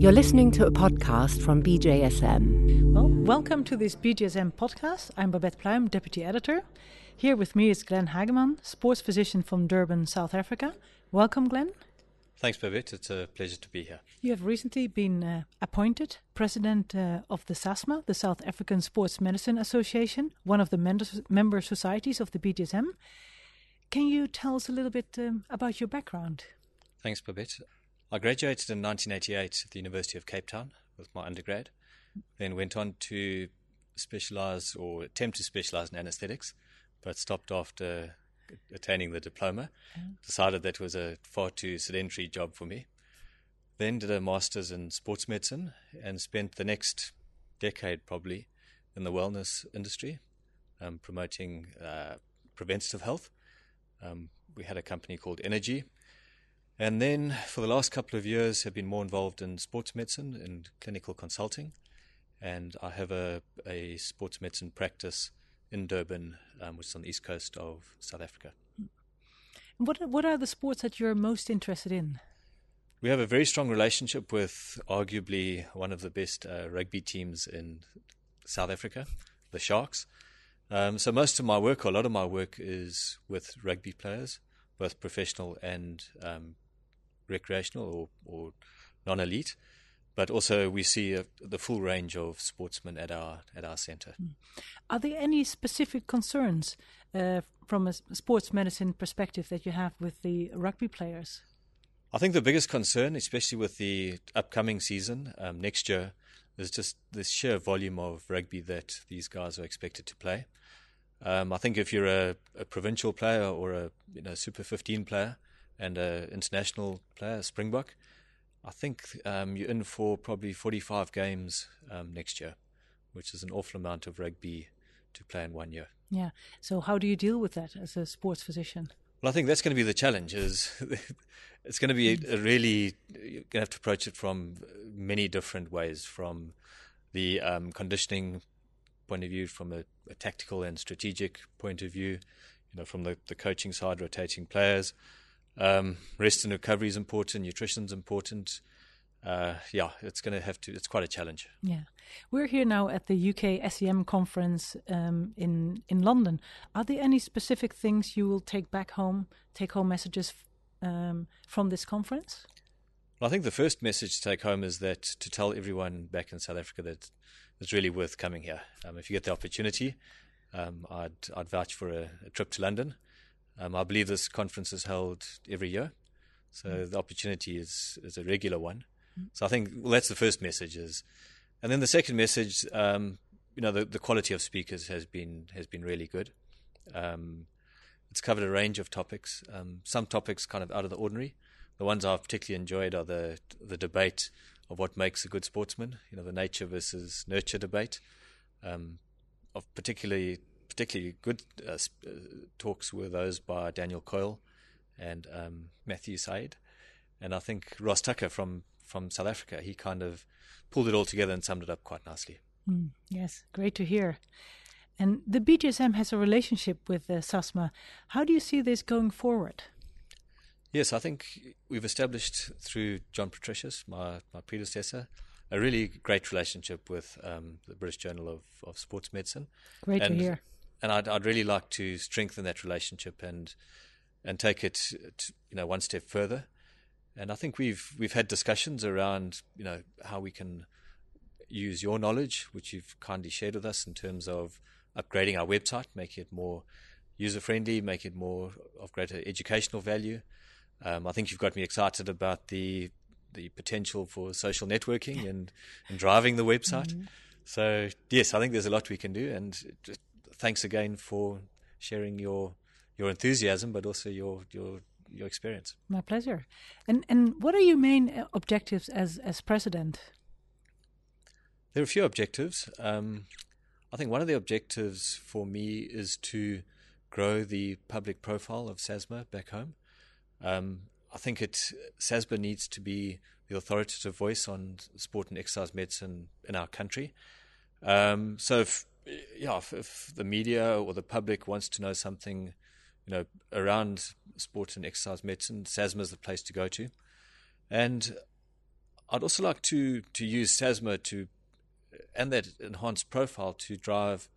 You're listening to a podcast from BJSM. Well, welcome to this BJSM podcast. I'm Babette Pluim, Deputy Editor. Here with me is Glen Hageman, sports physician from Durban, South Africa. Welcome, Glen. Thanks, Babette. It's a pleasure to be here. You have recently been uh, appointed president uh, of the SASMA, the South African Sports Medicine Association, one of the member societies of the BJSM. Can you tell us a little bit um, about your background? Thanks, Babette. I graduated in 1988 at the University of Cape Town with my undergrad, then went on to specialize or attempt to specialize in anesthetics, but stopped after attaining the diploma. Decided that was a far too sedentary job for me. Then did a master's in sports medicine and spent the next decade probably in the wellness industry, um, promoting uh, preventative health. Um, we had a company called Energy and then for the last couple of years, have been more involved in sports medicine and clinical consulting. And I have a, a sports medicine practice in Durban, um, which is on the east coast of South Africa. What what are the sports that you're most interested in? We have a very strong relationship with arguably one of the best uh, rugby teams in South Africa, the Sharks. Um, so most of my work, or a lot of my work, is with rugby players, both professional and um, recreational or, or non elite. But also, we see a, the full range of sportsmen at our at our centre. Hmm. Are there any specific concerns uh, from a sports medicine perspective that you have with the rugby players? I think the biggest concern, especially with the upcoming season um, next year, is just the sheer volume of rugby that these guys are expected to play. Um, I think if you're a, a, provincial player or a you know, Super 15 player, and an international player, Springbok. I think um, you're in for probably 45 games um, next year, which is an awful amount of rugby to play in one year. Yeah. So how do you deal with that as a sports physician? Well, I think that's going to be the challenge. Is it's going to be a, a really you're going to have to approach it from many different ways, from the um, conditioning point of view, from a, a, tactical and strategic point of view, you know, from the, the coaching side, rotating players, um, rest and recovery is important. Nutrition is important. Uh, yeah, it's going to have to. It's quite a challenge. Yeah, we're here now at the UK SEM conference um, in in London. Are there any specific things you will take back home, take home messages um, from this conference? Well, I think the first message to take home is that to tell everyone back in South Africa that it's really worth coming here. Um, if you get the opportunity, um, I'd I'd vouch for a, a trip to London. Um, I believe this conference is held every year, so mm. the opportunity is is a regular one. Mm. So I think well, that's the first message is, and then the second message, um, you know, the, the quality of speakers has been has been really good. Um, it's covered a range of topics. Um, some topics kind of out of the ordinary. The ones I've particularly enjoyed are the the debate of what makes a good sportsman. You know, the nature versus nurture debate. Um, of particularly particularly good uh, uh, talks were those by Daniel Coyle and um, Matthew Syed, and I think Ross Tucker from from South Africa. He kind of pulled it all together and summed it up quite nicely. Mm, yes, great to hear. And the BJSM has a relationship with uh, SASMA. How do you see this going forward? Yes, I think we've established through Jon Patricios, my, my predecessor, a really great relationship with um, the British Journal of, of Sports Medicine. Great and, to hear and I'd, I'd really like to strengthen that relationship and and take it to, you know one step further. And I think we've we've had discussions around you know how we can use your knowledge, which you've kindly shared with us, in terms of upgrading our website, making it more user friendly, make it more of greater educational value. Um, I think you've got me excited about the the potential for social networking and, and driving the website. Mm-hmm. So yes, I think there's a lot we can do, and just thanks again for sharing your your enthusiasm, but also your your your experience. My pleasure. And and what are your main uh, objectives as as president? There are a few objectives. Um, I think one of the objectives for me is to grow the public profile of SASMA back home. Um, I think it SASMA needs to be the authoritative voice on sport and exercise medicine in our country. Um, so if yeah, if, if, the media or the public wants to know something, you know, around sport and exercise medicine, SASMA is the place to go to. And I'd also like to to use SASMA to and that enhanced profile to drive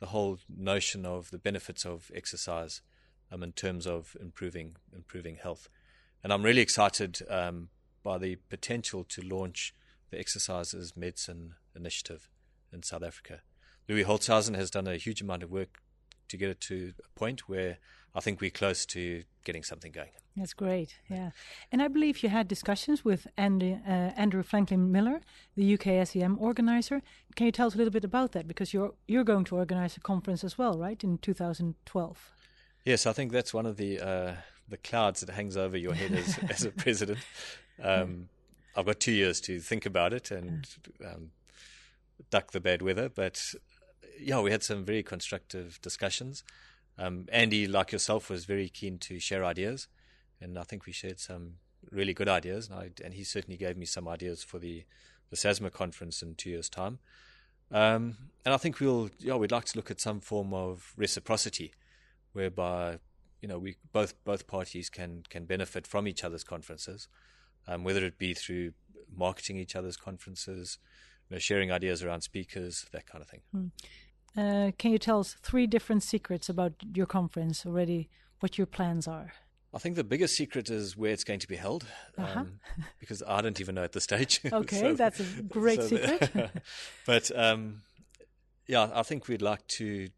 the whole notion of the benefits of exercise um, in terms of improving improving health. And I'm really excited um, by the potential to launch the Exercise is Medicine Initiative in South Africa. Louis Holtzhausen has done a huge amount of work to get it to a point where I think we're close to getting something going. That's great, yeah. And I believe you had discussions with Andy, uh, Andrew Franklyn-Miller, the UK SEM organizer. Can you tell us a little bit about that? Because you're you're going to organize a conference as well, right, in 2012? Yes, I think that's one of the uh, the clouds that hangs over your head as, as a president. Um, I've got two years to think about it and um, duck the bad weather, but yeah, we had some very constructive discussions. Um, Andy, like yourself, was very keen to share ideas, and I think we shared some really good ideas. And, I, and he certainly gave me some ideas for the the SASMA conference in two years' time. Um, and I think we'll, yeah, we'd like to look at some form of reciprocity, whereby you know we both both parties can can benefit from each other's conferences, um, whether it be through marketing each other's conferences, you know, sharing ideas around speakers, that kind of thing. Mm. Uh, can you tell us three different secrets about your conference already? What your plans are? I think the biggest secret is where it's going to be held, uh-huh. um, because I don't even know at this stage. Okay, so, that's a great so secret. but um, yeah, I think we'd like to.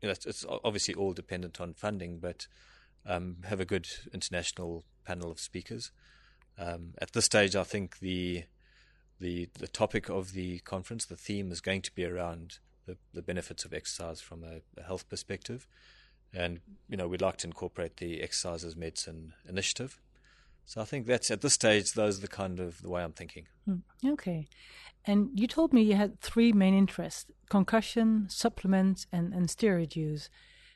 You know, it's, it's, obviously all dependent on funding, but um, have a good international panel of speakers. Um, at this stage, I think the the the topic of the conference, the theme, is going to be around the, the benefits of exercise from a, a, health perspective. And, you know, we'd like to incorporate the Exercise is Medicine initiative. So I think that's at this stage, those are the kind of the way I'm thinking. Mm, okay. And you told me you had three main interests concussion, supplements, and, and steroid use.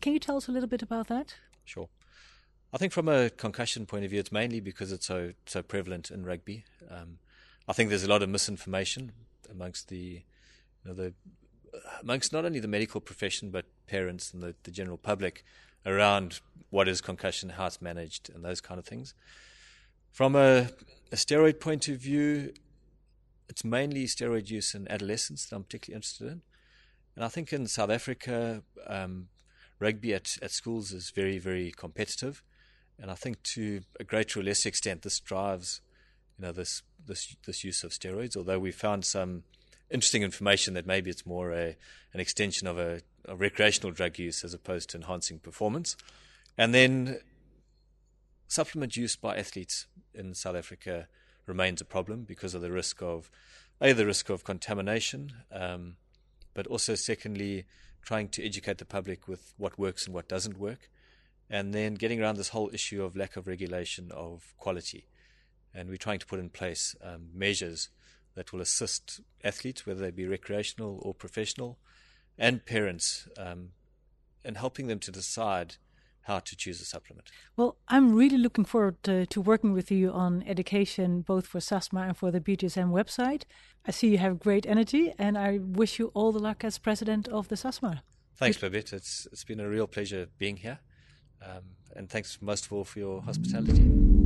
Can you tell us a little bit about that? Sure. I think from a concussion point of view, it's mainly because it's so so prevalent in rugby. Um, I think there's a lot of misinformation amongst the you know, the amongst not only the medical profession but parents and the, the general public around what is concussion, how it's managed, and those kind of things. From a, a steroid point of view, it's mainly steroid use in adolescents that I'm particularly interested in. And I think in South Africa, um, rugby at, at schools is very, very competitive. And I think to a greater or lesser extent, this drives, you know, this this this use of steroids. Although we found some interesting information that maybe it's more a, an extension of a, a, recreational drug use as opposed to enhancing performance. And then supplement use by athletes in South Africa remains a problem because of the risk of, A, the risk of contamination, um, but also, secondly, trying to educate the public with what works and what doesn't work. And then getting around this whole issue of lack of regulation of quality. And we're trying to put in place um, measures that will assist athletes, whether they be recreational or professional, and parents um, in helping them to decide how to choose a supplement. Well, I'm really looking forward to, to, working with you on education, both for SASMA and for the BJSM website. I see you have great energy, and I wish you all the luck as president of the SASMA. Thanks, Babette. It's, it's been a real pleasure being here. Um, and thanks most of all for your hospitality.